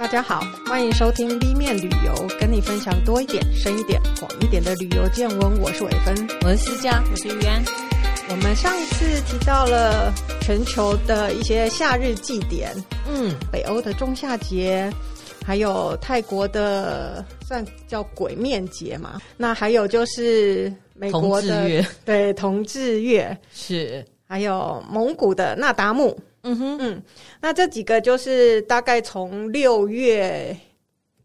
大家好，欢迎收听 B 面旅游，跟你分享多一点、深一点、广一点的旅游见闻。我是伟芬，我是思佳，我是于安。我们上一次提到了全球的一些夏日祭典，嗯，北欧的仲夏节，还有泰国的算叫鬼面节嘛。那还有就是美国的同志月，对，同志月是，还有蒙古的那达慕。嗯哼，嗯，那这几个就是大概从六月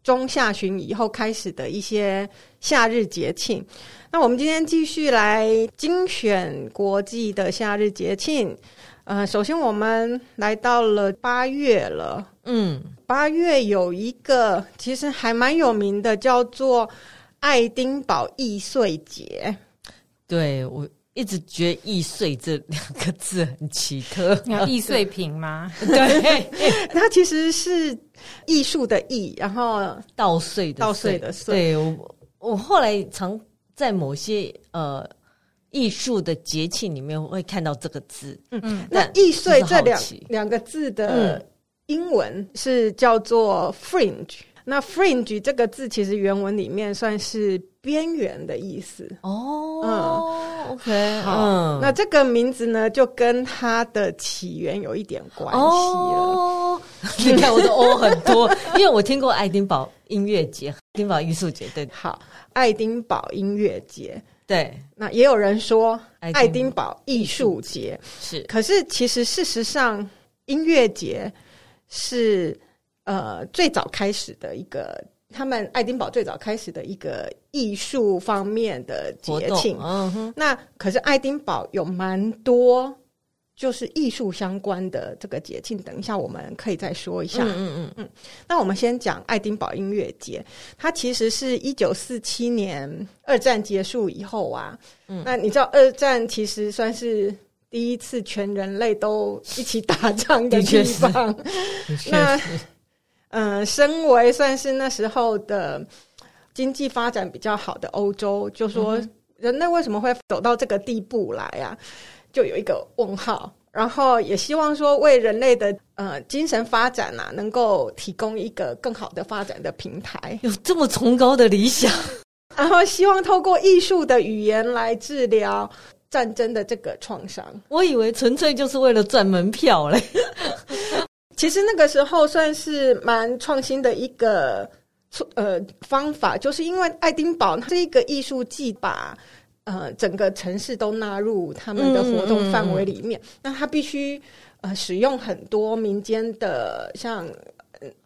中下旬以后开始的一些夏日节庆。那我们今天继续来精选国际的夏日节庆。呃，首先我们来到了八月了，嗯，八月有一个其实还蛮有名的，叫做爱丁堡易碎节。对，我。一直觉得“易碎”这两个字很奇特，易碎品吗？对，它其实是艺术的“艺”，然后稻穗的“稻穗”的“穗”。对，我我后来常在某些呃艺术的节庆里面会看到这个字。嗯嗯，那“易碎”这两两个字的英文是叫做 “fringe”。那 “fringe” 这个字其实原文里面算是边缘的意思。哦，嗯，OK，好，嗯，那这个名字呢，就跟它的起源有一点关系了。哦，你看我的“哦”很多，因为我听过爱丁堡音乐节、爱丁堡艺术节。对，好，爱丁堡音乐节。对，那也有人说爱丁堡艺术节是，可是其实事实上音乐节是。呃，最早开始的一个，他们爱丁堡最早开始的一个艺术方面的节庆。那可是爱丁堡有蛮多就是艺术相关的这个节庆，等一下我们可以再说一下。嗯嗯嗯嗯。那我们先讲爱丁堡音乐节，它其实是一九四七年二战结束以后啊。嗯，那你知道二战其实算是第一次全人类都一起打仗的地方。那嗯，身为算是那时候的经济发展比较好的欧洲，就说人类为什么会走到这个地步来啊？就有一个问号。然后也希望说为人类的呃精神发展啊，能够提供一个更好的发展的平台。有这么崇高的理想，然后希望透过艺术的语言来治疗战争的这个创伤。我以为纯粹就是为了赚门票嘞。其实那个时候算是蛮创新的一个呃方法，就是因为爱丁堡它是一个艺术季把呃整个城市都纳入他们的活动范围里面，嗯嗯嗯，那他必须呃使用很多民间的像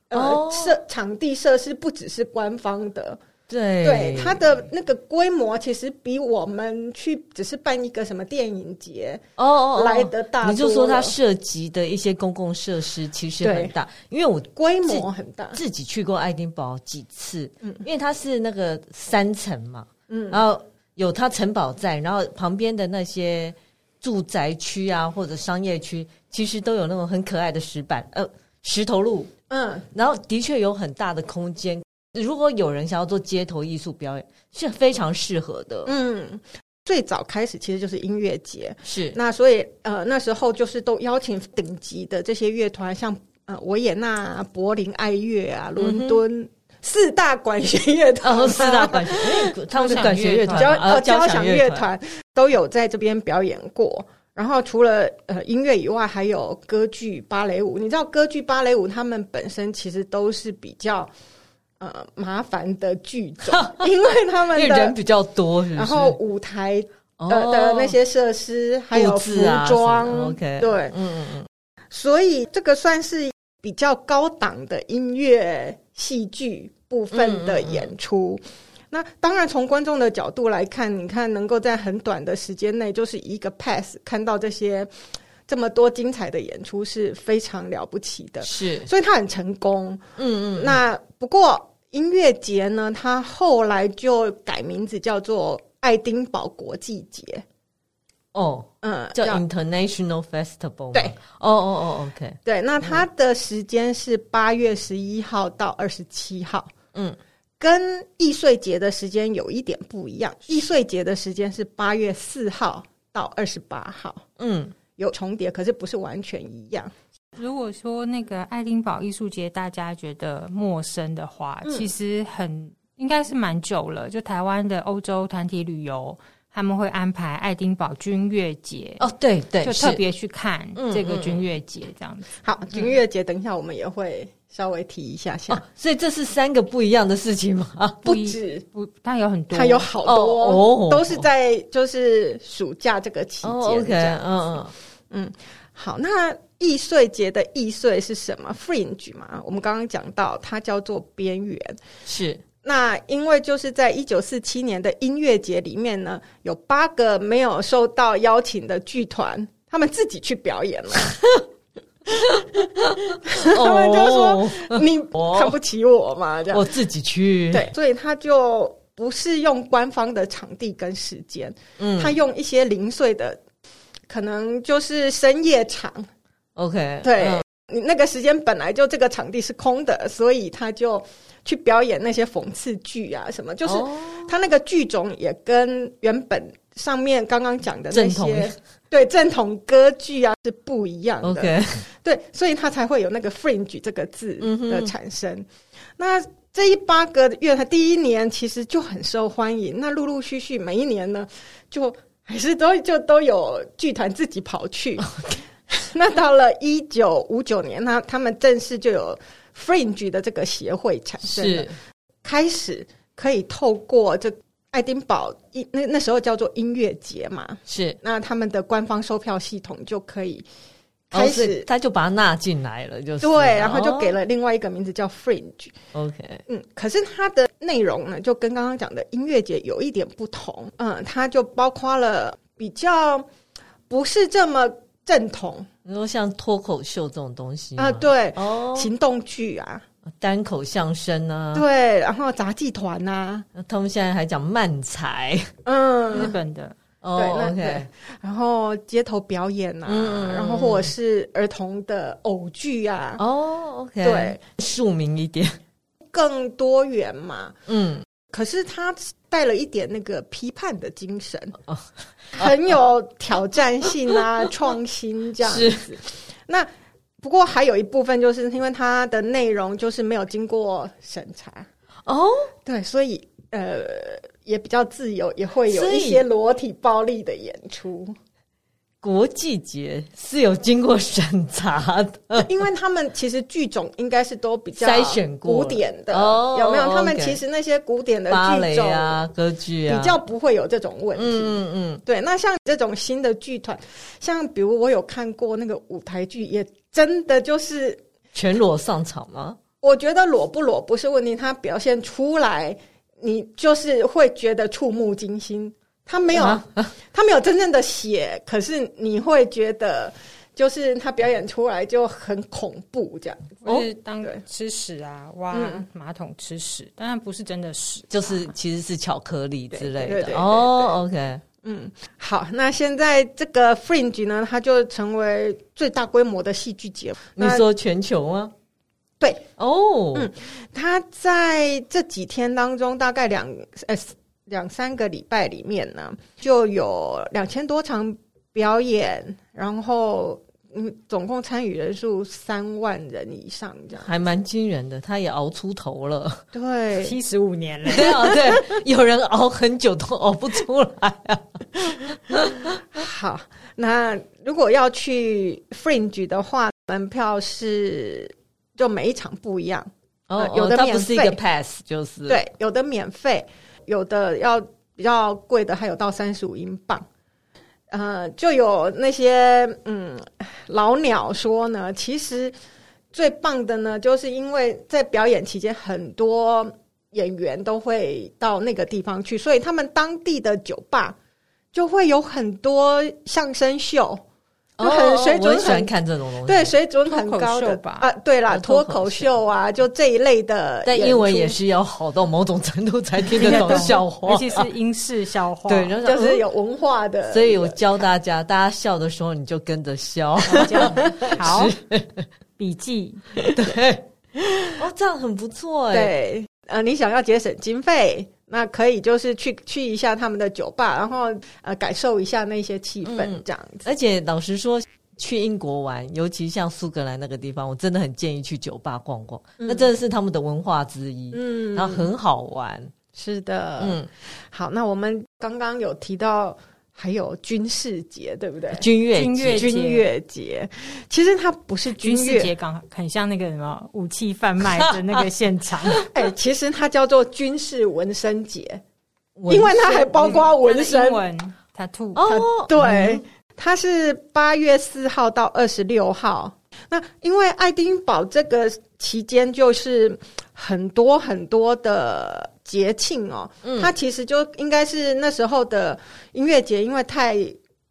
呃设、哦、场地设施，不只是官方的。对。对，它的那个规模其实比我们去只是办一个什么电影节哦来得大。你就说它涉及的一些公共设施其实很大，因为我规模很大，自己去过爱丁堡几次，嗯，因为它是那个三层嘛，嗯，然后有它城堡在，然后旁边的那些住宅区啊或者商业区，其实都有那种很可爱的石板呃石头路，嗯，然后的确有很大的空间。如果有人想要做街头艺术表演，是非常适合的。嗯，最早开始其实就是音乐节，是那所以呃那时候就是都邀请顶级的这些乐团，像呃维也纳、柏林爱乐啊、伦敦、嗯、四大管弦乐团、哦，四大管弦，他们是管弦乐团，交呃交响乐团都有在这边表演过。然后除了呃音乐以外，还有歌剧、芭蕾舞。你知道歌剧、芭蕾舞，他们本身其实都是比较。呃，麻烦的剧种，因为他们的人比较多是是，然后舞台的、哦、的那些设施还有服装、啊、，OK，对，嗯嗯嗯，所以这个算是比较高档的音乐戏剧部分的演出。嗯嗯嗯，那当然，从观众的角度来看，你看能够在很短的时间内，就是一个 pass 看到这些这么多精彩的演出，是非常了不起的。是，所以他很成功。嗯，嗯嗯，那不过。音乐节呢，它后来就改名字叫做爱丁堡国际节。哦，嗯，叫 International Festival。对，哦哦哦，OK。对，那它的时间是八月十一号到二十七号。嗯，跟易碎节的时间有一点不一样。易碎节的时间是八月四号到二十八号。嗯，有重叠，可是不是完全一样。如果说那个爱丁堡艺术节大家觉得陌生的话，嗯、其实很应该是蛮久了。就台湾的欧洲团体旅游，他们会安排爱丁堡军乐节哦，对对，就特别去看这个军乐节这样子。嗯嗯、好，军乐节等一下我们也会稍微提一下下。哦、所以这是三个不一样的事情吗？啊，不止不，它有很多，它有好多哦，都是在就是暑假这个期间。哦、OK，嗯嗯嗯，好，那。艺穗节的易碎是什么？Fringe 嘛，我们刚刚讲到它叫做边缘。是，那因为就是在一九四七年的音乐节里面呢，有八个没有受到邀请的剧团，他们自己去表演了。他们就说：“你 看不起我嘛？这样，我自己去。”对，所以他就不是用官方的场地跟时间，嗯，他用一些零碎的，可能就是深夜场。OK，对、嗯、你那个时间本来就这个场地是空的，所以他就去表演那些讽刺剧啊什么，就是他那个剧种也跟原本上面刚刚讲的那些正 对正统歌剧啊是不一样的。OK，对，所以他才会有那个 fringe 这个字的产生。嗯、那这一八个月，他第一年其实就很受欢迎。那陆陆续续每一年呢，就还是都就都有剧团自己跑去。Okay. 那到了一九五九年，他他们正式就有 Fringe 的这个协会产生了，开始可以透过这爱丁堡音那那时候叫做音乐节嘛，是。那他们的官方售票系统就可以开始，哦、他就把它纳进来了，就是。对，然后就给了另外一个名字叫 Fringe。OK，嗯，可是它的内容呢，就跟刚刚讲的音乐节有一点不同，嗯，它就包括了比较不是这么。正统，你说像脱口秀这种东西啊，对，哦，行动剧啊，单口相声啊，对，然后杂技团啊，他们现在还讲漫才，嗯，日本的，哦，OK，然后街头表演啊，嗯、然后或者是儿童的偶剧啊，哦，OK，对，庶民一点，更多元嘛，嗯。可是他带了一点那个批判的精神，哦、很有挑战性啊，创新这样子。那不过还有一部分，就是因为它的内容就是没有经过审查哦，对，所以呃也比较自由，也会有一些裸体暴力的演出。国际节是有经过审查的，因为他们其实剧种应该是都比较筛选古典的，有没有？他们其实那些古典的剧种啊、歌剧啊，比较不会有这种问题。嗯嗯，对。那像这种新的剧团，像比如我有看过那个舞台剧，也真的就是全裸上场吗？我觉得裸不裸不是问题，他表现出来，你就是会觉得触目惊心。他没有，他没有真正的写，可是你会觉得，就是他表演出来就很恐怖，这样。哦，当吃屎啊，挖马桶吃屎，当然不是真的屎，就是其实是巧克力之类的。哦，OK，嗯，好，那现在这个 Fringe 呢，它就成为最大规模的戏剧节目。你说全球吗？对，哦，嗯，他在这几天当中，大概两呃。两三个礼拜里面呢，就有两千多场表演，然后嗯，总共参与人数三万人以上，这样还蛮惊人的。他也熬出头了，对，七十五年了，对啊，对，有人熬很久都熬不出来啊。好，那如果要去 Fringe 的话，门票是就每一场不一样，哦，呃、有的免费，它不是一个 pass，就是对，有的免费。有的要比较贵的，还有到三十五英镑。呃，就有那些嗯老鸟说呢，其实最棒的呢，就是因为在表演期间，很多演员都会到那个地方去，所以他们当地的酒吧就会有很多相声秀。很水准很喜欢看这种东西。对，水准很高的吧？啊，对啦，脱口秀啊，就这一类的。但英文也是要好到某种程度才听得懂 笑话，尤其是英式笑话。对，就是有文化的。所以我教大家，大家笑的时候你就跟着笑。好，笔记。对，哦，这样很不错哎。对，呃，你想要节省经费。那可以就是去去一下他们的酒吧，然后呃感受一下那些气氛这样子。而且老实说，去英国玩，尤其像苏格兰那个地方，我真的很建议去酒吧逛逛，嗯、那真的是他们的文化之一，嗯，然后很好玩。是的，嗯，好，那我们刚刚有提到还有军事节，对不对？军乐军乐军乐节，其实它不是军事节，刚很像那个什么武器贩卖的那个现场。哎，其实它叫做军事纹身节，因为它还包括纹身。纹 tattoo 哦，对。嗯。它是八月四号到二十六号。那因为爱丁堡这个期间就是很多很多的节庆哦，嗯，它其实就应该是那时候的音乐节，因为太。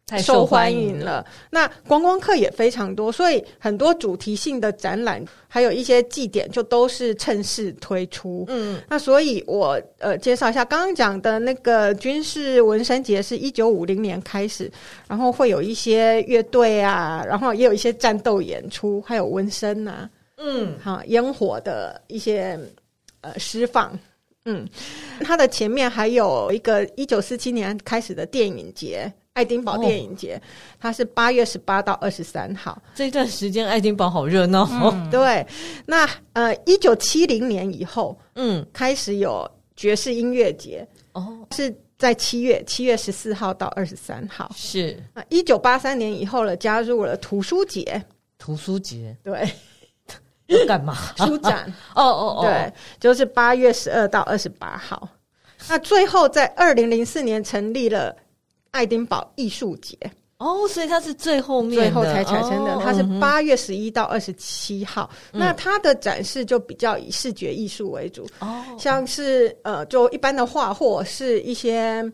太受欢迎了，那观光客也非常多，所以很多主题性的展览，还有一些祭典，就都是趁势推出。嗯，那所以我呃介绍一下，刚刚讲的那个军事纹身节是一九五零年开始，然后会有一些乐队啊，然后也有一些战斗演出，还有纹身呐，嗯，好烟火的一些呃释放，嗯，它的前面还有一个一九四七年开始的电影节。爱丁堡电影节，哦、它是八月十八到二十三号。这段时间，爱丁堡好热闹。嗯、对，那呃，一九七零年以后，嗯，开始有爵士音乐节。哦，是在七月，七月十四号到二十三号。是啊，一九八三年以后了，加入了图书节。图书节，对，要干嘛？书展。哦哦哦，对，就是八月十二到二十八号。那最后在二零零四年成立了。爱丁堡艺术节哦，所以它是最后面最后才产生的。哦、它是八月十一到二十七号，嗯、那它的展示就比较以视觉艺术为主哦，像是呃，就一般的画或是一些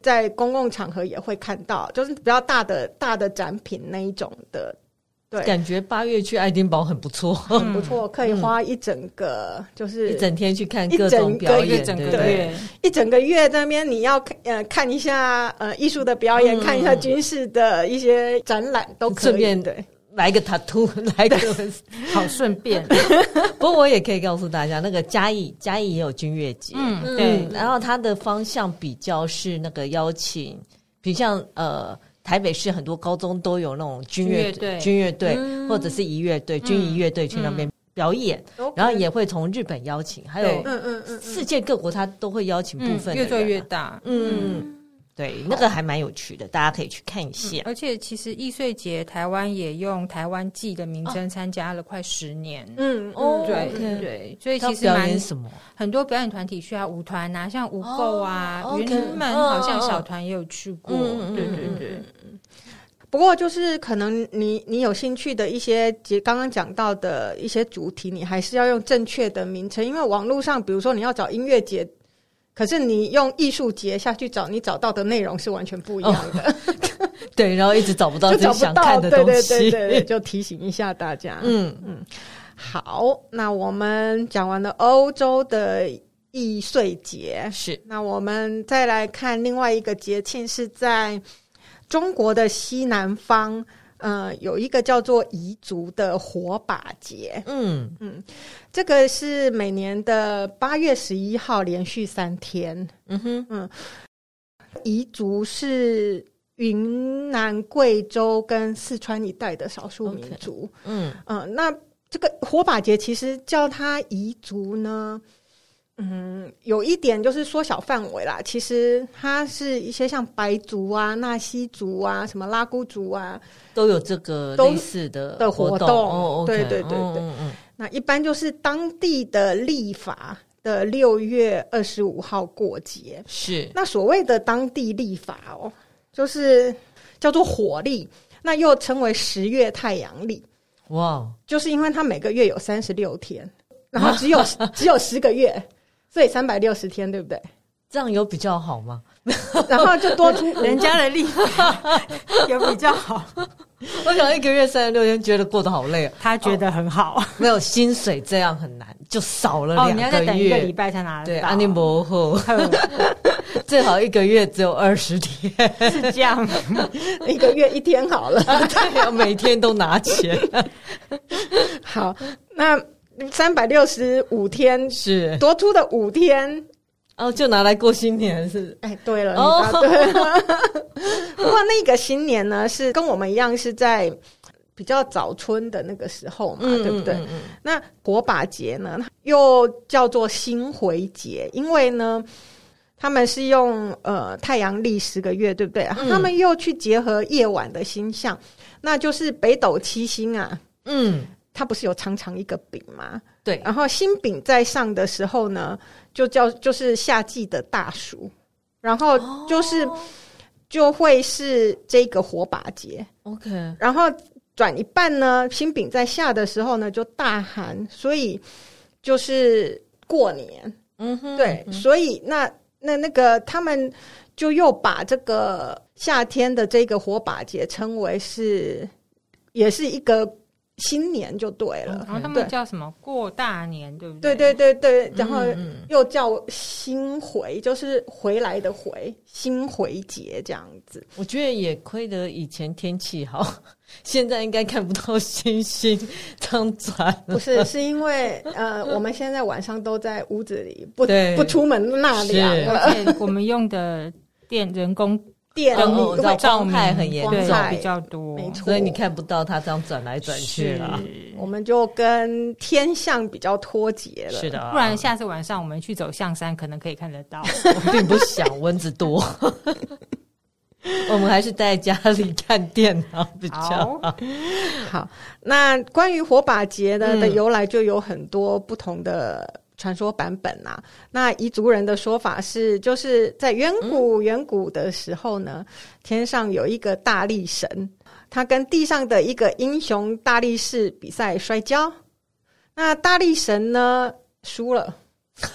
在公共场合也会看到，就是比较大的大的展品那一种的。对，感觉八月去爱丁堡很不错，很不错，可以花一整个就是一整天去看各种表演，整个月一整个月在那边你要看呃看一下呃艺术的表演，看一下军事的一些展览都可以。顺便对，来个 tattoo，来个好顺便。不过我也可以告诉大家，那个嘉义嘉义也有军乐节，嗯，对，然后它的方向比较是那个邀请，比如像呃。台北市很多高中都有那种军乐队、军乐队。或者是仪乐队、军仪乐队去那边表演，然后也会从日本邀请，还有嗯嗯嗯，世界各国他都会邀请部分，越做越大，嗯，对，那个还蛮有趣的，大家可以去看一下。而且其实易碎节台湾也用台湾季的名称参加了快十年，嗯，哦，对对，所以其实蛮什么？很多表演团体去啊，舞团啊，像舞后啊、云门好像小团也有去过，对对对。不过，就是可能你你有兴趣的一些节，刚刚讲到的一些主题，你还是要用正确的名称，因为网络上，比如说你要找音乐节，可是你用艺术节下去找，你找到的内容是完全不一样的。哦、对，然后一直找不到自己 想看的东西。对对对对对，就提醒一下大家。嗯嗯，好，那我们讲完了欧洲的易碎节，是，那我们再来看另外一个节庆是在。中国的西南方，呃，有一个叫做彝族的火把节。嗯嗯，这个是每年的八月十一号，连续三天。嗯哼嗯，彝族是云南、贵州跟四川一带的少数民族。Okay, 嗯嗯，那这个火把节其实叫它彝族呢。嗯，有一点就是缩小范围啦。其实它是一些像白族啊、纳西族啊、什么拉祜族啊，都有这个类似的的活动。哦，对对对对。嗯嗯。那一般就是当地的历法的六月二十五号过节。是。那所谓的当地历法哦，就是叫做火历，那又称为十月太阳历。哇！就是因为它每个月有三十六天，然后只有 只有十个月。所以三百六十天，对不对？这样有比较好吗？然后就多出 人家的历法 有比较好。我想一个月三十六天，觉得过得好累。啊他觉得很好，没有薪水这样很难，就少了两个月。你要再等一个礼拜才拿得到。对，安尼伯后最好一个月只有二十天，是这样。一个月一天好了，对，每天都拿钱。好，那。三百六十五天是多出的五天哦，就拿来过新年是？哎，对了，哦，对了。不过那个新年呢，是跟我们一样是在比较早春的那个时候嘛，嗯、对不对？嗯嗯、那火把节呢，又叫做星回节，因为呢，他们是用呃太阳历十个月，对不对？嗯、他们又去结合夜晚的星象，那就是北斗七星啊。嗯，它不是有长长一个柄吗？对，然后新柄在上的时候呢，就叫就是夏季的大暑，然后就是。哦就会是这个火把节，OK。然后转一半呢，新柄在下的时候呢，就大寒，所以就是过年。嗯哼，对，嗯、所以那那那个他们就又把这个夏天的这个火把节称为是，也是一个。新年就对了，然后他们叫什么过大年，对不对？对对对对，然后又叫星回，就是回来的回，星回节这样子。我觉得也亏得以前天气好，现在应该看不到星星这样转。不是，是因为呃，我们现在晚上都在屋子里，不不出门纳凉了，而且我们用的电人工。电力会照害很严重，比较多，没错，所以你看不到它这样转来转去了。我们就跟天象比较脱节了。是的，不然下次晚上我们去走象山，可能可以看得到。我并不想蚊子多，我们还是待在家里看电脑比较好。好，那关于火把节呢的由来，就有很多不同的。传说版本呐、啊，那彝族人的说法是，就是在远古远古的时候呢，嗯、天上有一个大力神，他跟地上的一个英雄大力士比赛摔跤，那大力神呢输了，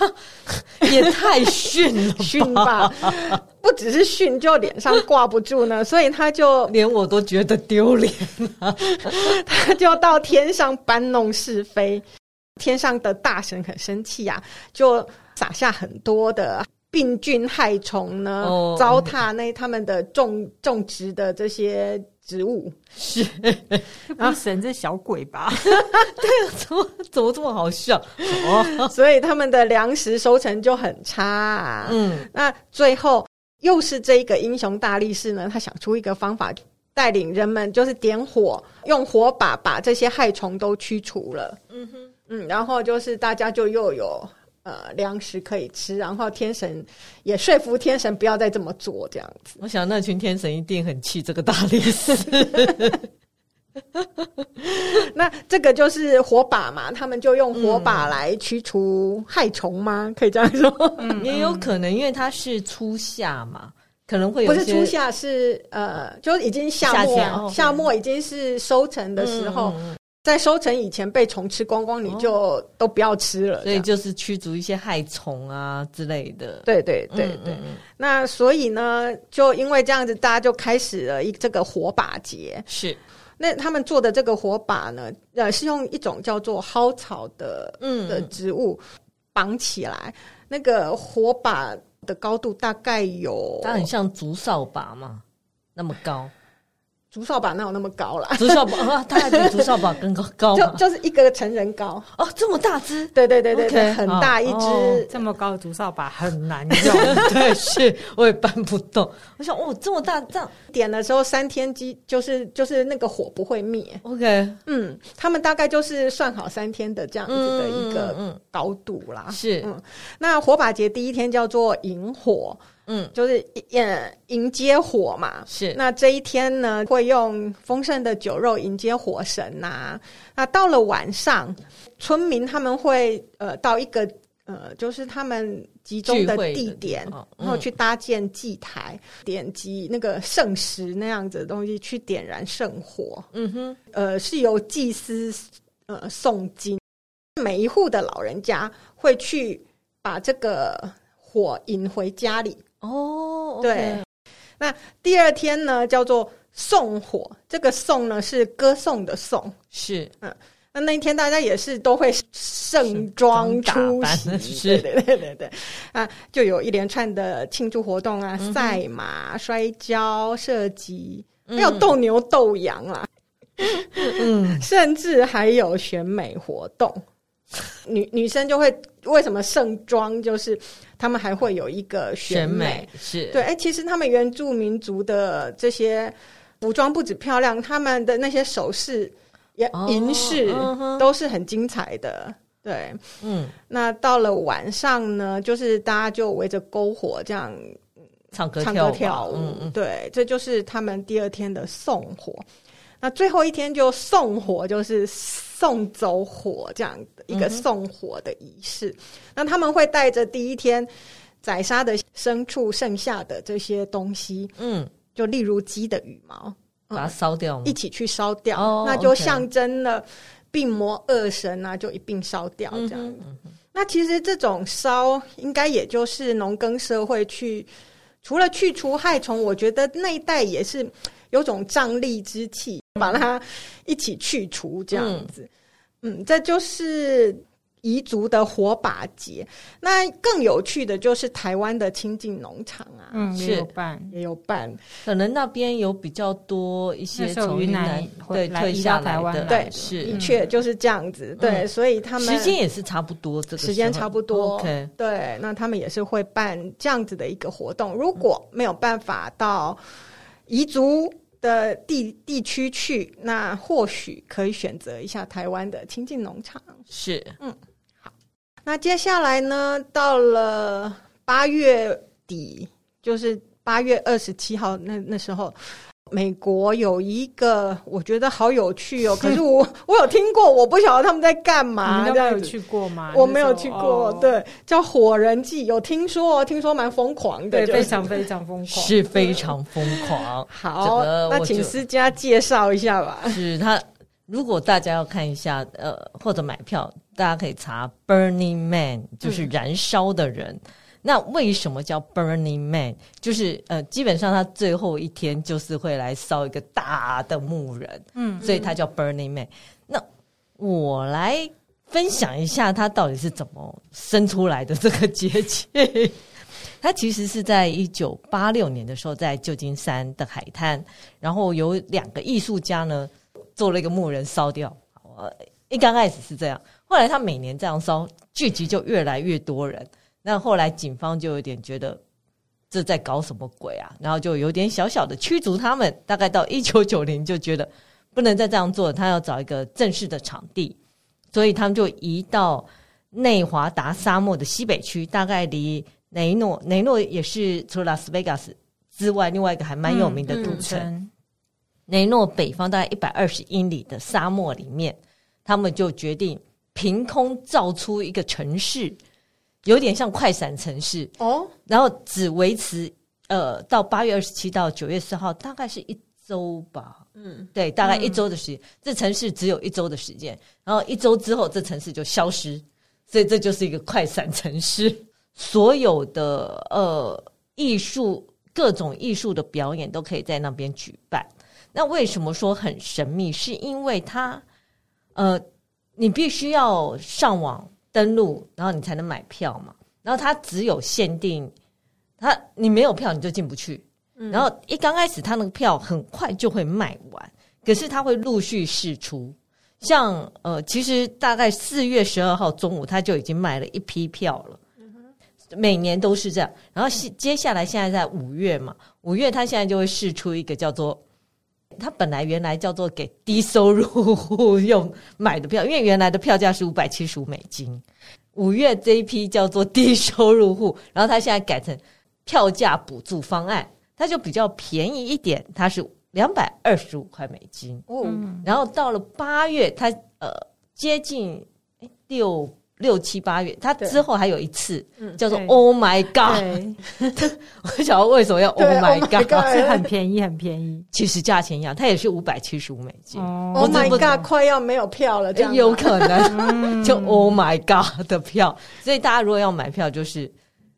也太逊了，逊吧？不只是逊，就脸上挂不住呢，所以他就连我都觉得丢脸了，他就到天上搬弄是非。天上的大神很生气呀、啊，就撒下很多的病菌害虫呢，哦、糟蹋那他们的种种植的这些植物。是啊，神这小鬼吧？对啊，怎么怎么这么好笑？哦，所以他们的粮食收成就很差、啊。嗯，那最后又是这一个英雄大力士呢，他想出一个方法，带领人们就是点火，用火把把这些害虫都驱除了。嗯哼。嗯，然后就是大家就又有呃粮食可以吃，然后天神也说服天神不要再这么做，这样子。我想那群天神一定很气这个大力士。那这个就是火把嘛，他们就用火把来驱除害虫吗？可以这样说？嗯，也有可能，因为它是初夏嘛，可能会有不是初夏是呃，就已经夏末，夏，末已经是收成的时候。在收成以前被虫吃光光，你就都不要吃了。所以就是驱逐一些害虫啊之类的。对对对对。嗯嗯嗯，那所以呢，就因为这样子，大家就开始了一这个火把节。是。那他们做的这个火把呢，呃，是用一种叫做蒿草的嗯的植物绑起来。那个火把的高度大概有，它很像竹扫把嘛，那么高。竹扫把哪有那么高啦？竹扫把啊，它还比竹扫把更高高，就就是一个成人高哦，这么大只？对对对对对，很大一只，这么高的竹扫把很难用，对，是我也搬不动。我想哦，这么大，这样点的时候三天机就是就是那个火不会灭。OK，嗯，他们大概就是算好三天的这样子的一个高度啦。是，嗯，那火把节第一天叫做引火。嗯，就是呃迎接火嘛，是。那这一天呢，会用丰盛的酒肉迎接火神呐、啊。那到了晚上，村民他们会呃到一个呃就是他们集中的地点，嗯、然后去搭建祭台，点击那个圣石那样子的东西去点燃圣火。嗯哼，呃是由祭司呃诵经，每一户的老人家会去把这个火引回家里。哦，对，那第二天呢，叫做送火，这个送呢是歌颂的颂，是。嗯，那那一天大家也是都会盛装出席，是，对对对对，啊，就有一连串的庆祝活动啊，赛马、摔跤、射击，还有斗牛、斗羊啦，嗯，甚至还有选美活动。女女生就会为什么盛装？就是他们还会有一个选美，是对。哎、欸，其实他们原住民族的这些服装不止漂亮，他们的那些首饰也银饰、哦、都是很精彩的。对，嗯，那到了晚上呢，就是大家就围着篝火这样唱歌唱歌跳舞。嗯嗯，对，这就是他们第二天的送火。那最后一天就送火，就是送走火这样的一个送火的仪式。嗯、那他们会带着第一天宰杀的牲畜剩下的这些东西，嗯，就例如鸡的羽毛，把它烧掉，一起去烧掉，哦、那就象征了病魔恶神啊，就一并烧掉这样。那其实这种烧，应该也就是农耕社会去除了去除害虫，我觉得那一代也是。有种瘴疠之气，把它一起去除，这样子，嗯，嗯，这就是彝族的火把节。那更有趣的就是台湾的清境农场啊，嗯，也有办，也有办。可能那边有比较多一些从云南对退下来的，对，是的确就是这样子。对，所以他们时间也是差不多，这个时间差不多。对，那他们也是会办这样子的一个活动。如果没有办法到。彝族的地地区去，那或许可以选择一下台湾的亲近农场。是，嗯，好。那接下来呢，到了八月底，就是八月二十七号，那那时候。美国有一个，我觉得好有趣哦。可是我我有听过，我不晓得他们在干嘛。你有去过吗？我没有去过。哦、对，叫火人祭，有听说，听说蛮疯狂的，对，非常非常疯狂，是非常疯狂。好，那请思佳介绍一下吧。是他，如果大家要看一下，呃，或者买票，大家可以查 Burning Man，就是燃烧的人。嗯那为什么叫 Burning Man？就是呃，基本上他最后一天就是会来烧一个大的木人，嗯，所以他叫 Burning Man。那我来分享一下他到底是怎么生出来的这个节气。他其实是在一九八六年的时候，在旧金山的海滩，然后有两个艺术家呢做了一个木人烧掉。呃，一刚开始是这样，后来他每年这样烧，聚集就越来越多人。那后来警方就有点觉得这在搞什么鬼啊，然后就有点小小的驱逐他们。大概到一九九零就觉得不能再这样做，他要找一个正式的场地，所以他们就移到内华达沙漠的西北区，大概离雷诺，雷诺也是除了拉斯维加斯之外，另外一个还蛮有名的赌城。嗯嗯、雷诺北方大概一百二十英里的沙漠里面，他们就决定凭空造出一个城市。有点像快闪城市哦，然后只维持呃到八月二十七到九月四号，大概是一周吧。嗯，对，大概一周的时间。嗯、这城市只有一周的时间，然后一周之后，这城市就消失。所以这就是一个快闪城市。所有的呃艺术，各种艺术的表演都可以在那边举办。那为什么说很神秘？是因为它呃，你必须要上网。登录，然后你才能买票嘛。然后它只有限定，它你没有票你就进不去。嗯、然后一刚开始，它那个票很快就会卖完，可是它会陆续释出。像呃，其实大概四月十二号中午，它就已经卖了一批票了。每年都是这样。然后接下来现在在五月嘛，五月它现在就会试出一个叫做。他本来原来叫做给低收入户用买的票，因为原来的票价是五百七十五美金。五月这一批叫做低收入户，然后它现在改成票价补助方案，它就比较便宜一点，它是两百二十五块美金。哦，然后到了八月，它呃接近六。六七八月，他之后还有一次叫做 “Oh my God”，我想要为什么要 “Oh my God”？是很便宜，很便宜。其实价钱一样，它也是五百七十五美金。Oh my God，快要没有票了，这样有可能 就 “Oh my God” 的票。所以大家如果要买票，就是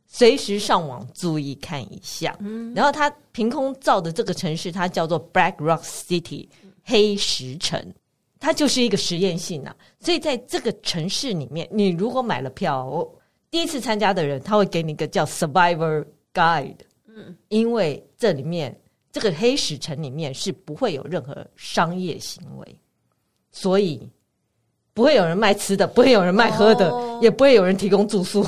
随时上网注意看一下。然后他凭空造的这个城市，它叫做 Black Rock City，黑石城。它就是一个实验性啊，所以在这个城市里面，你如果买了票，我第一次参加的人，他会给你一个叫 Survivor Guide，嗯，因为这里面这个黑石城里面是不会有任何商业行为，所以不会有人卖吃的，不会有人卖喝的，哦、也不会有人提供住宿，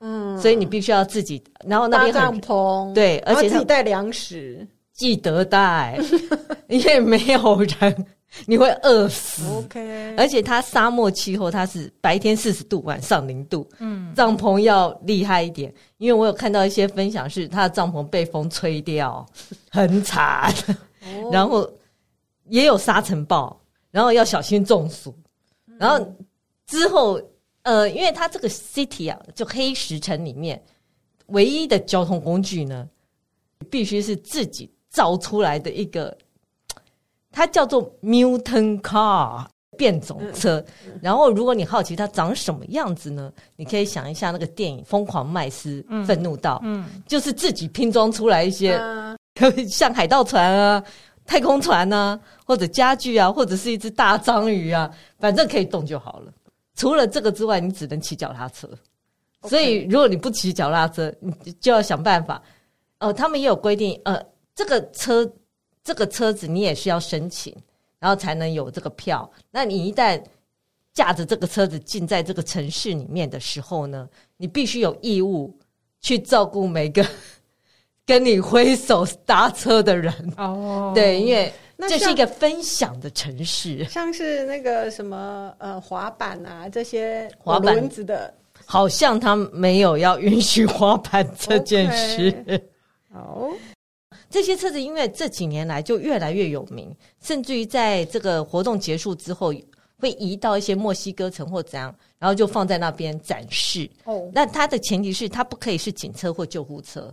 嗯，所以你必须要自己，然后那边搭帐篷，对，而且自己带粮食。记得带，因为没有人，你会饿死。OK，而且它沙漠气候，它是白天四十度，晚上零度。嗯，帐篷要厉害一点，因为我有看到一些分享是，他的帐篷被风吹掉，很惨。哦、然后也有沙尘暴，然后要小心中暑。然后之后，呃，因为它这个 city 啊，就黑石城里面唯一的交通工具呢，必须是自己造出来的一个，它叫做 mutant car 变种车。然后，如果你好奇它长什么样子呢，你可以想一下那个电影《疯狂麦斯》，愤怒到，嗯，就是自己拼装出来一些，像海盗船啊。太空船啊，或者家具啊，或者是一只大章鱼啊，反正可以动就好了。除了这个之外，你只能骑脚踏车。所以，如果你不骑脚踏车，你就要想办法。呃，他们也有规定，呃，这个车这个车子你也需要申请，然后才能有这个票。那你一旦驾着这个车子进在这个城市里面的时候呢，你必须有义务去照顾每个。跟你挥手搭车的人哦，oh, 对，因为这是一个分享的城市，像是那个什么呃滑板啊这些滑板轮子的，好像他没有要允许滑板这件事。好 oh. 这些车子因为这几年来就越来越有名，甚至于在这个活动结束之后，会移到一些墨西哥城或怎样，然后就放在那边展示。哦，oh. 那它的前提是它不可以是警车或救护车。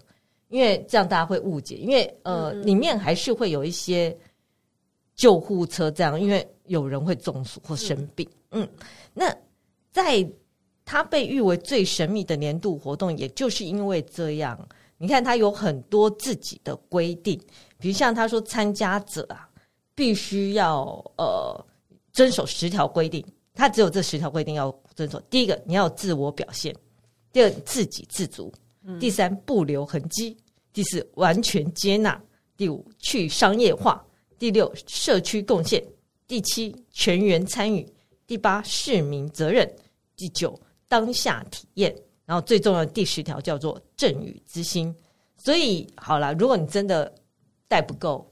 因为这样大家会误解，因为呃，嗯、里面还是会有一些救护车这样，因为有人会中暑或生病。嗯，嗯，那在它被誉为最神秘的年度活动，也就是因为这样。你看，他有很多自己的规定，比如像他说，参加者啊，必须要呃遵守十条规定，他只有这十条规定要遵守。第一个，你要自我表现；第二，自给自足。第三，不留痕迹；第四，完全接纳；第五，去商业化；第六，社区贡献；第七，全员参与；第八，市民责任；第九，当下体验；然后最重要的第十条叫做赠与之心。所以，好了，如果你真的带不够，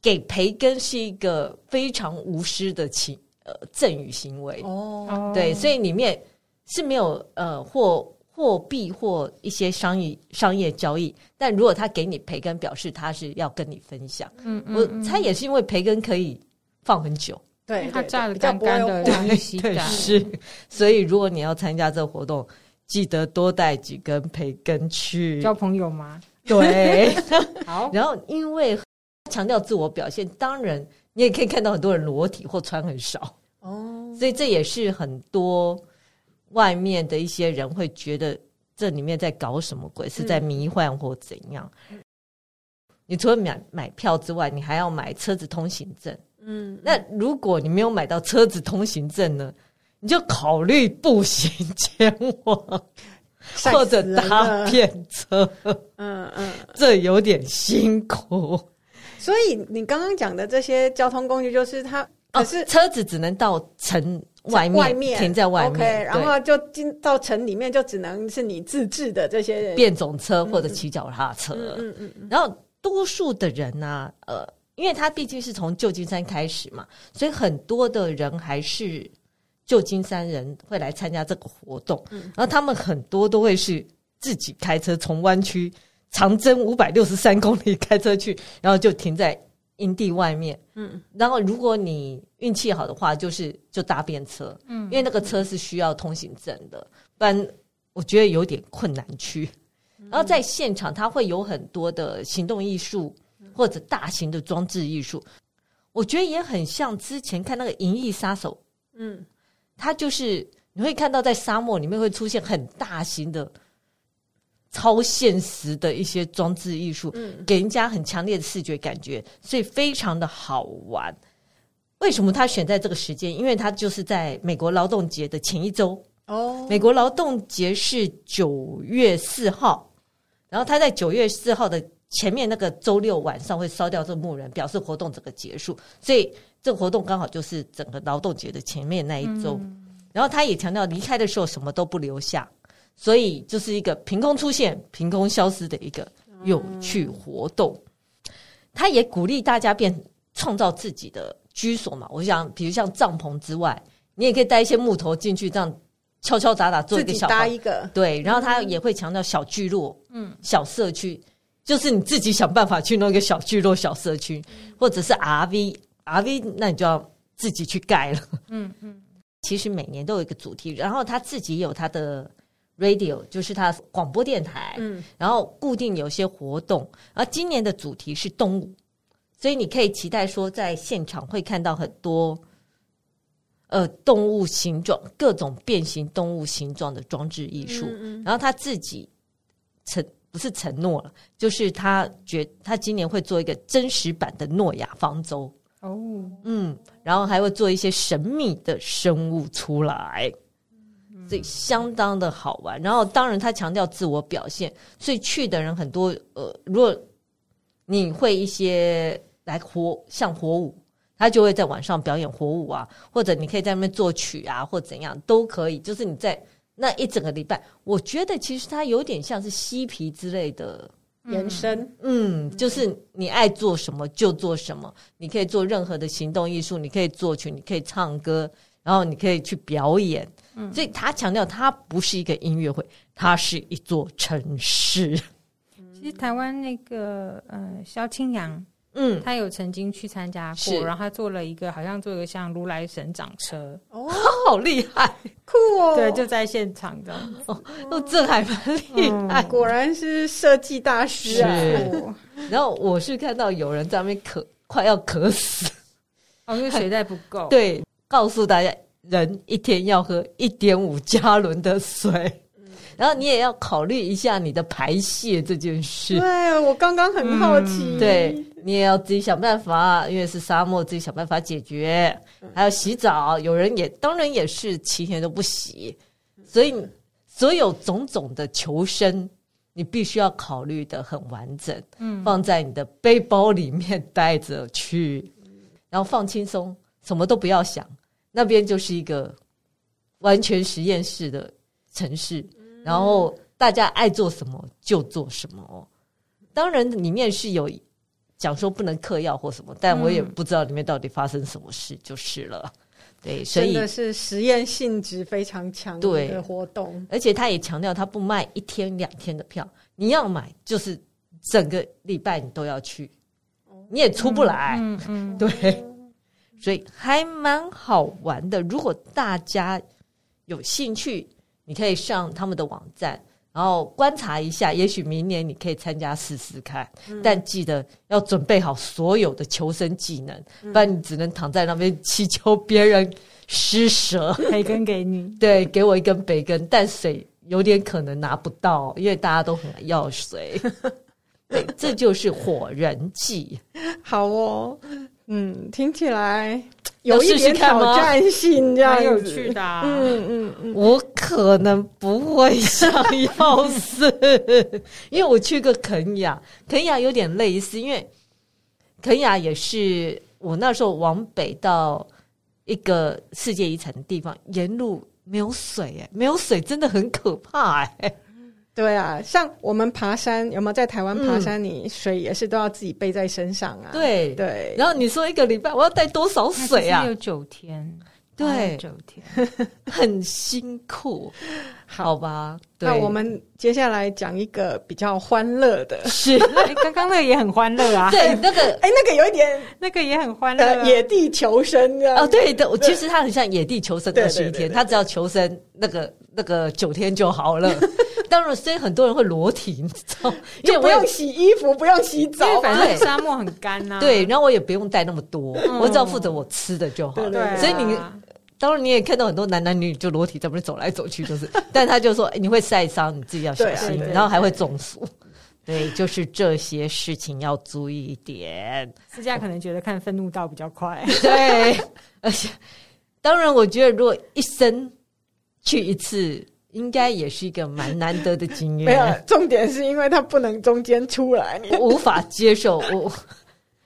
给培根是一个非常无私的情呃赠与行为哦。对，所以里面是没有呃或。货币或一些商业商业交易，但如果他给你培根，表示他是要跟你分享。嗯，嗯，嗯，我猜也是因为培根可以放很久，对，它炸的干干的，对，对，是。所以如果你要参加这个活动，记得多带几根培根去交朋友吗？对，好。然后因为强调自我表现，当然你也可以看到很多人裸体或穿很少哦，所以这也是很多。外面的一些人会觉得这里面在搞什么鬼，是在迷幻或怎样？嗯、你除了买买票之外，你还要买车子通行证。嗯，那如果你没有买到车子通行证呢？你就考虑步行前往，或者搭便车。嗯嗯，这有点辛苦。所以你刚刚讲的这些交通工具，就是它，可是、哦、车子只能到城。外面，外面停在外面，OK，然后就进到城里面，就只能是你自制的这些变种车或者骑脚踏车。嗯嗯，然后多数的人呢、啊，呃，因为他毕竟是从旧金山开始嘛，所以很多的人还是旧金山人会来参加这个活动。嗯，然后他们很多都会是自己开车从湾区长征五百六十三公里开车去，然后就停在。营地外面，嗯，然后如果你运气好的话，就是就搭便车，嗯，因为那个车是需要通行证的，不然我觉得有点困难去。然后在现场，它会有很多的行动艺术或者大型的装置艺术，我觉得也很像之前看那个《银翼杀手》，嗯，它就是你会看到在沙漠里面会出现很大型的。超现实的一些装置艺术，嗯，给人家很强烈的视觉感觉，所以非常的好玩。为什么他选在这个时间？因为他就是在美国劳动节的前一周哦。美国劳动节是九月四号，然后他在九月四号的前面那个周六晚上会烧掉这个木人，表示活动整个结束。所以这个活动刚好就是整个劳动节的前面那一周。嗯，然后他也强调离开的时候什么都不留下。所以就是一个凭空出现、凭空消失的一个有趣活动。他也鼓励大家变创造自己的居所嘛。我想，比如像帐篷之外，你也可以带一些木头进去，这样敲敲打打做一个小搭一个。对，然后他也会强调小聚落，嗯，小社区，就是你自己想办法去弄一个小聚落、小社区，或者是 RV，RV，那你就要自己去盖了。嗯嗯，其实每年都有一个主题，然后他自己有他的。Radio 就是他广播电台，嗯，然后固定有些活动，而今年的主题是动物，所以你可以期待说，在现场会看到很多，呃，动物形状、各种变形动物形状的装置艺术。嗯嗯，然后他自己承不是承诺了，就是他觉他今年会做一个真实版的诺亚方舟哦，嗯，然后还会做一些神秘的生物出来。所以相当的好玩，然后当然他强调自我表现，所以去的人很多。呃，如果你会一些来火像火舞，他就会在晚上表演火舞啊，或者你可以在那边作曲啊，或怎样都可以。就是你在那一整个礼拜，我觉得其实它有点像是嬉皮之类的延伸。嗯，就是你爱做什么就做什么，你可以做任何的行动艺术，你可以作曲，你可以唱歌，然后你可以去表演。嗯所以他强调，它不是一个音乐会，它是一座城市。其实台湾那个呃萧清扬，嗯，他有曾经去参加过，然后他做了一个好像做一个像如来神掌车，哦，好厉害，酷哦！对，就在现场的，哦，哦，这还蛮厉害，嗯，果然是设计大师啊。然后我是看到有人在那边渴，快要渴死，哦，因为水袋不够。对，告诉大家。人一天要喝一点五加仑的水，嗯、然后你也要考虑一下你的排泄这件事。对，我刚刚很好奇。嗯、对，你也要自己想办法，因为是沙漠，自己想办法解决。还有洗澡，有人也当然也是七天都不洗，所以所有种种的求生，你必须要考虑的很完整。嗯，放在你的背包里面带着去，然后放轻松，什么都不要想。那边就是一个完全实验室的城市，然后大家爱做什么就做什么。当然，里面是有讲说不能嗑药或什么，但我也不知道里面到底发生什么事，就是了。对，所以真的是实验性质非常强的活动，而且他也强调他不卖一天两天的票，你要买就是整个礼拜你都要去，你也出不来。嗯嗯，对。所以还蛮好玩的。如果大家有兴趣，你可以上他们的网站，然后观察一下。也许明年你可以参加试试看。嗯、但记得要准备好所有的求生技能，嗯、不然你只能躺在那边祈求别人施舍培根给你。对，给我一根培根，但水有点可能拿不到，因为大家都很要水。对，这就是火人计。好哦。嗯，听起来有一点挑战性，这样有趣的。嗯嗯嗯，我可能不会想要试，因为我去过肯雅，肯雅有点类似，因为肯雅也是我那时候往北到一个世界遗产的地方，沿路没有水，哎，没有水真的很可怕，哎。对啊，像我们爬山，有没有在台湾爬山？你水也是都要自己背在身上啊。对对，然后你说一个礼拜我要带多少水啊？有九天，对，九天，很辛苦，好吧？那我们接下来讲一个比较欢乐的，是 刚刚那个也很欢乐啊。对，那个 哎，那个有一点，那个也很欢乐，野地求生啊。哦，对的，其实它很像野地求生二十一天，它只要求生那个那个九天就好了。当然，所以很多人会裸体，你知道，因为不用洗衣服，不用洗澡，因为反正沙漠很干 呐。对，然后我也不用带那么多，我只要负责我吃的就好了。对，所以你当然你也看到很多男男女女就裸体在那边走来走去，就是，但他就说你会晒伤，你自己要小心，然后还会中暑。对，就是这些事情要注意一点。私下可能觉得看愤怒到比较快，对，而且当然，我觉得如果一生去一次。应该也是一个蛮难得的经验。没有，重点是因为他不能中间出来，你无法接受。我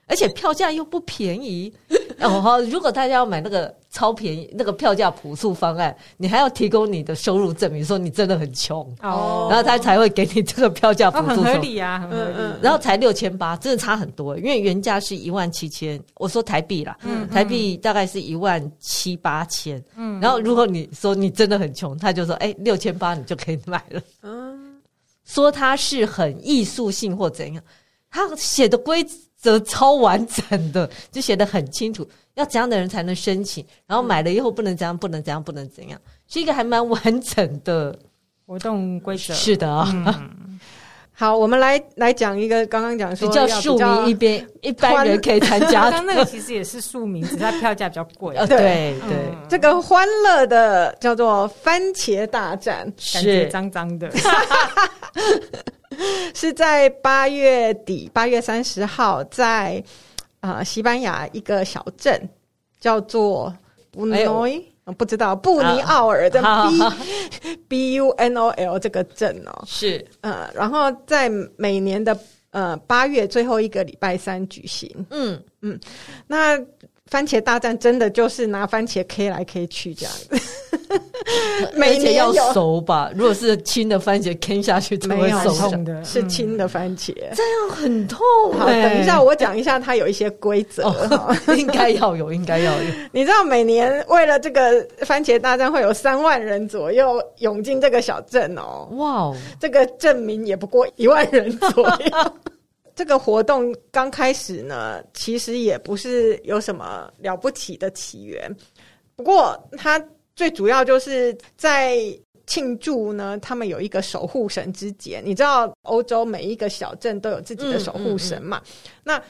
而且票价又不便宜。哦，好，如果大家要买那个超便宜，那个票价朴素方案，你还要提供你的收入证明，说你真的很穷哦，然后他才会给你这个票价朴素，很合理啊，很合理。然后才六千八，真的差很多，因为原价是一万七千，我说台币啦，嗯，台币大概是一万七八千，嗯，然后如果你说你真的很穷，他就说，哎，六千八你就可以买了，嗯，说它是很艺术性或怎样，他写的规则超完整的，就写的很清楚。要怎样的人才能申请？然后买了以后不能怎样，不能怎样，不能怎样，是一个还蛮完整的活动规则。是的，嗯、好，我们来来讲一个刚刚讲说比较庶民一边一般人可以参加。刚刚那个其实也是庶民，只是它票价比较贵。对对，对嗯、这个欢乐的叫做番茄大战，感觉脏脏的，是在八月底，八月三十号在。啊、呃，西班牙一个小镇叫做布诺，不知道布尼奥尔的 B B U N O L 这个镇哦，是呃，然后在每年的呃八月最后一个礼拜三举行，嗯嗯，那。番茄大战真的就是拿番茄 K 来 K 去这样子，每年要熟吧？如果是青的番茄 K 下去，没有熟的，是青的番茄，这样很痛。好，等一下我讲一下它有一些规则，应该要有，应该要有。你知道每年为了这个番茄大战会有三万人左右涌进这个小镇哦，哇，这个镇民也不过一万人左右。这个活动刚开始呢，其实也不是有什么了不起的起源。不过，它最主要就是在庆祝呢，他们有一个守护神之节。你知道，欧洲每一个小镇都有自己的守护神嘛？嗯嗯嗯。那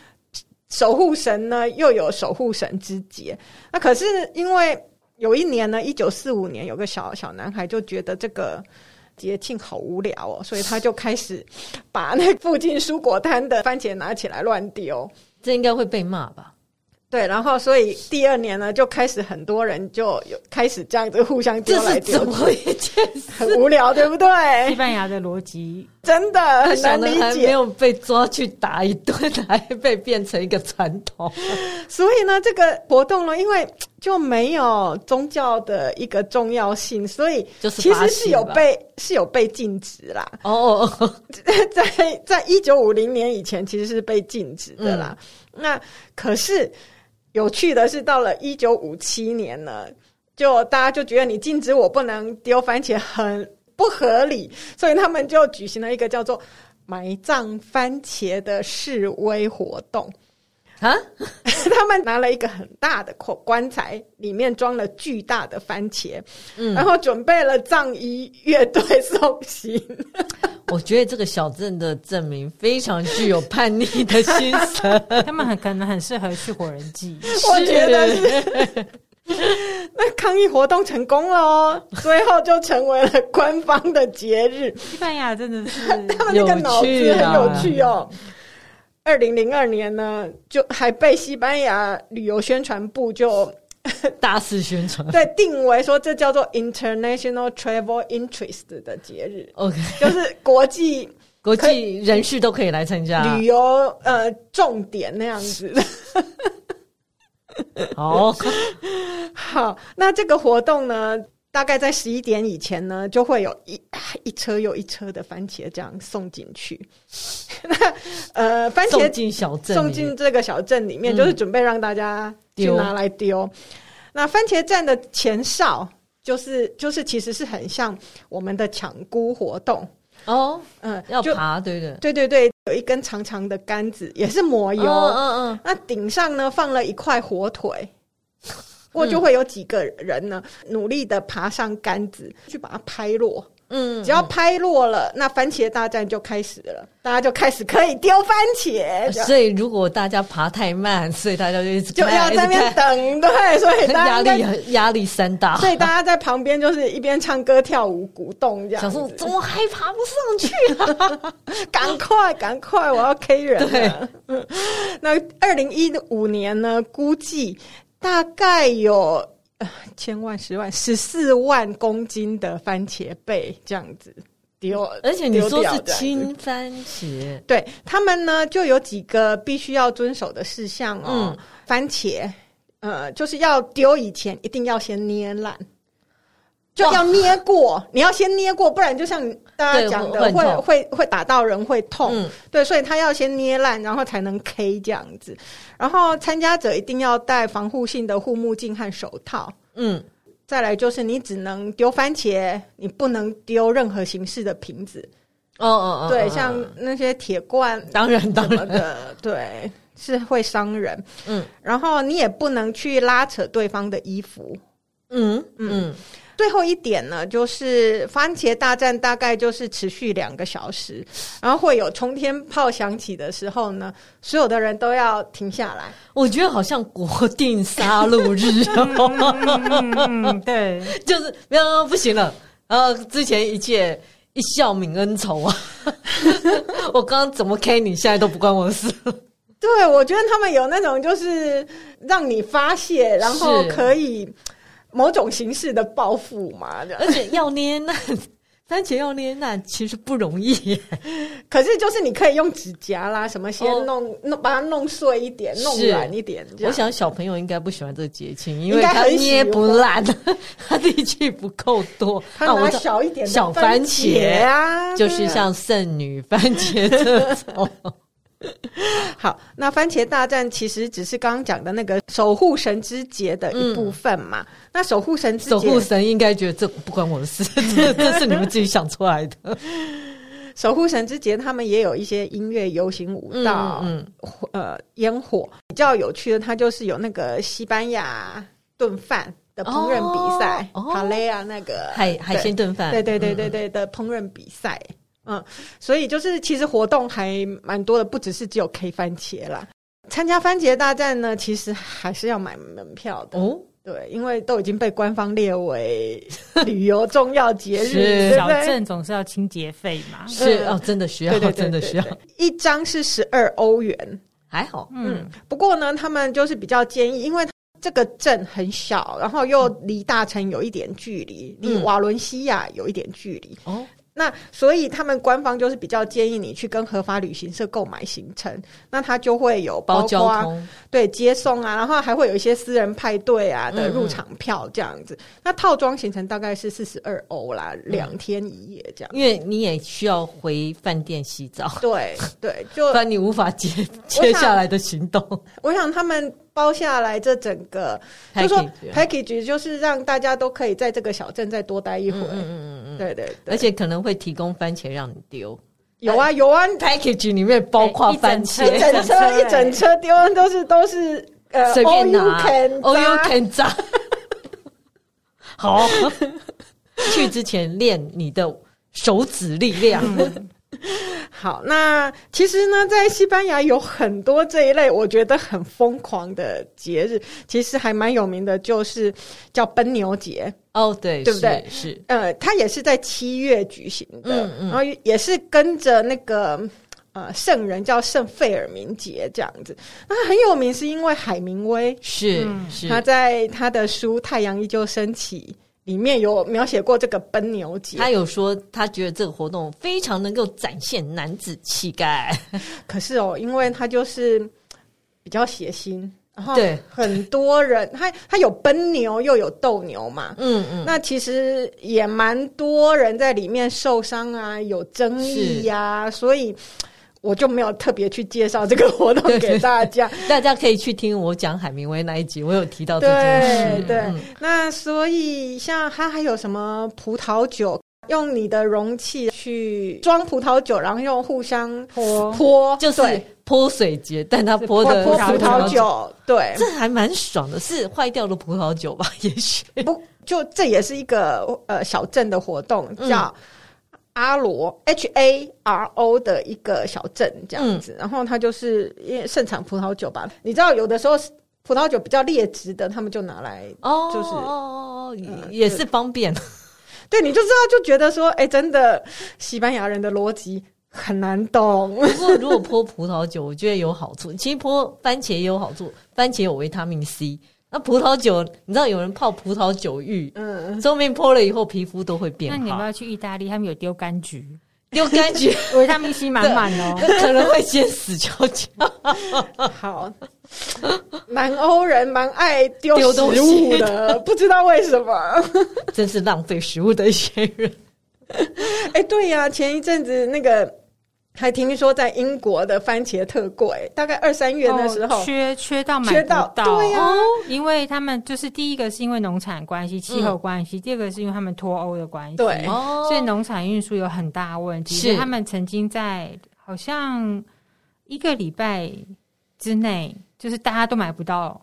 守护神呢，又有守护神之节。那可是因为有一年呢，一九四五年，有个小小男孩就觉得这个。节庆好无聊哦，所以他就开始把那附近蔬果摊的番茄拿起来乱丢，这应该会被骂吧？对，然后所以第二年呢，就开始很多人就有开始这样子互相丢来丢去，很无聊，对不对？西班牙的逻辑真的很难理解，没有被抓去打一顿，还被变成一个传统。所以呢，这个活动呢，因为就没有宗教的一个重要性，所以其实是有被是有被禁止啦。哦，在在一九五零年以前，其实是被禁止的啦。嗯、那可是。有趣的是，到了一九五七年呢，就大家就觉得你禁止我不能丢番茄很不合理，所以他们就举行了一个叫做“埋葬番茄”的示威活动。啊！他们拿了一个很大的棺材，里面装了巨大的番茄，嗯，然后准备了葬仪乐队送行。我觉得这个小镇的镇民非常具有叛逆的心神，他们很可能很适合去火人祭。我觉得是。那抗议活动成功了哦，最后就成为了官方的节日。西班牙真的是他们那个脑子很有趣哦。二零零二年呢，就还被西班牙旅游宣传部就 大肆宣传，对，定为说这叫做 International Travel Interest 的节日，OK，就是国际国际人士都可以来参加旅游呃重点那样子。好 好，那这个活动呢？大概在十一点以前呢，就会有一 一车又一车的番茄这样送进去。那呃，番茄送进小镇，送进这个小镇里面，就是准备让大家去拿来丢。那番茄站的前哨，就是就是其实是很像我们的抢孤活动哦。嗯，要爬，对的，对对对，有一根长长的杆子，也是抹油。嗯嗯，那顶上呢放了一块火腿。或就会有几个人呢，努力的爬上杆子去把它拍落。嗯，只要拍落了，那番茄大战就开始了，大家就开始可以丢番茄。所以如果大家爬太慢，所以大家就一直就要在那边等，对，所以大家 压力压力山大。所以大家在旁边就是一边唱歌跳舞鼓动这样。想说怎么还爬不上去啊？赶快赶快，我要 K 人。对，那二零一五年呢，估计。大概有千万、十万、十四万公斤的番茄被这样子丢，而且你说是青番茄，对他们呢就有几个必须要遵守的事项哦。嗯、番茄呃，就是要丢以前一定要先捏烂。就要捏过，你要先捏过，不然就像大家讲的，会会会，打到人，会痛。嗯、对，所以他要先捏烂，然后才能 K 这样子。然后参加者一定要戴防护性的护目镜和手套。嗯，再来就是你只能丢番茄，你不能丢任何形式的瓶子。哦哦哦，对，像那些铁罐，当然当然的，对，是会伤人。嗯，然后你也不能去拉扯对方的衣服。嗯嗯。嗯最后一点呢，就是番茄大战大概就是持续两个小时，然后会有冲天炮响起的时候呢，所有的人都要停下来。我觉得好像国定杀戮日哦，对，就是没有不行了。然后之前一切一笑泯恩仇啊，我刚刚怎么 K 你，现在都不关我的事。对，我觉得他们有那种就是让你发泄，然后可以。某种形式的报复嘛，而且要捏那 番茄要捏那，其实不容易。可是就是你可以用指甲啦，什么先弄、哦、弄把它弄碎一点，弄软一点。我想小朋友应该不喜欢这个节庆，因为他捏不烂，他力气不够多。他拿小一点小番茄啊，就是像剩女番茄这种。好，那番茄大战其实只是刚刚讲的那个守护神之节的一部分嘛。嗯、那守护神之节，守护神应该觉得这不关我的事，这 这是你们自己想出来的。守护神之节，他们也有一些音乐、游行、舞蹈，嗯，嗯呃，烟火。比较有趣的，它就是有那个西班牙炖饭的烹饪比赛，帕雷亚那个海海鲜炖饭，对对对对对的烹饪比赛。嗯，所以就是其实活动还蛮多的，不只是只有 K 番茄啦。参加番茄大战呢，其实还是要买门票的哦。对，因为都已经被官方列为旅游重要节日，小镇总是要清洁费嘛。是哦，真的需要，真的需要。一张是十二欧元，还好。嗯，不过呢，他们就是比较建议，因为这个镇很小，然后又离大城有一点距离，离瓦伦西亚有一点距离哦。那所以他们官方就是比较建议你去跟合法旅行社购买行程，那他就会有包交通，对，接送啊，然后还会有一些私人派对啊的入场票这样子。那套装行程大概是四十二欧啦，两天一夜这样。因为你也需要回饭店洗澡，对对，就 不然你无法接接下来的行动。我想他们。包下来，这整个就说 package 就是让大家都可以在这个小镇再多待一会。嗯嗯嗯嗯，对，对对，而且可能会提供番茄让你丢。有啊有啊，package 里面包括番茄，一整车 一整车丢都是都是呃随便拿，all you can 炸。好，去之前练你的手指力量。好，那其实呢，在西班牙有很多这一类我觉得很疯狂的节日，其实还蛮有名的，就是叫奔牛节哦，对，对不对？是，呃，它也是在七月举行的，嗯嗯，然后也是跟着那个呃圣人叫圣费尔明节这样子。那很有名是因为海明威是，是他在他的书《太阳依旧升起》。里面有描写过这个奔牛节，他有说他觉得这个活动非常能够展现男子气概。可是哦，因为他就是比较血腥，然后对很多人，他他有奔牛又有斗牛嘛，嗯嗯，那其实也蛮多人在里面受伤啊，有争议呀、啊，所以。我就没有特别去介绍这个活动给大家，大家可以去听我讲海明威那一集，我有提到这件事。对，那所以像它还有什么葡萄酒，用你的容器去装葡萄酒，然后用互相泼。泼，就是泼水节，但它泼的泼葡萄酒，对，这还蛮爽的，是坏掉的葡萄酒吧？也许。不，就这也是一个呃小镇的活动，叫。阿罗 H A R O 的一个小镇这样子，嗯、然后它就是因为盛产葡萄酒吧。你知道，有的时候葡萄酒比较劣质的，他们就拿来哦，就是哦，也是方便。对，你就知道，就觉得说，哎，真的，西班牙人的逻辑很难懂。不过，如果泼葡萄酒，我觉得有好处。其实泼番茄也有好处，番茄有维他命 C。那葡萄酒，你知道有人泡葡萄酒浴，嗯，上面泼了以后皮肤都会变好。那你要不要去意大利？他们有丢柑橘，丢柑橘，维他命 C 满满哦，可能会先死翘翘。好，南欧人蛮爱丢食物的，不知道为什么，真是浪费食物的一些人。哎、欸，对呀、啊，前一阵子那个。还听说在英国的番茄特贵，大概二三月的时候，哦、缺缺到买不到，对呀、啊，因为他们就是第一个是因为农产关系、气候关系，嗯、第二个是因为他们脱欧的关系，对，所以农产运输有很大问题。是。他们曾经在好像一个礼拜之内，就是大家都买不到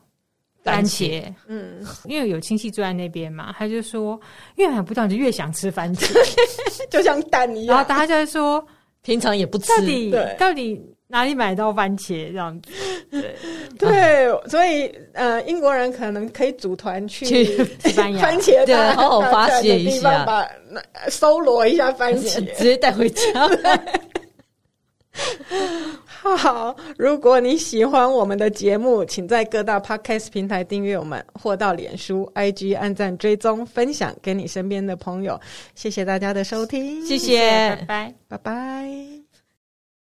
番茄，茄。嗯，因为有亲戚住在那边嘛，他就说越买不到就越想吃番茄，就像蛋一样，然后大家就在说。平常也不吃，到底到底哪里买到番茄这样子？对。对，所以呃，英国人可能可以组团去 西班牙，番茄对，好好发 泄一下，把搜罗一下番茄，直接带回家。好，如果你喜欢我们的节目，请在各大 Podcast 平台订阅我们，或到脸书、IG 按赞、追踪、分享给你身边的朋友。谢谢大家的收听，谢谢，拜拜，拜拜。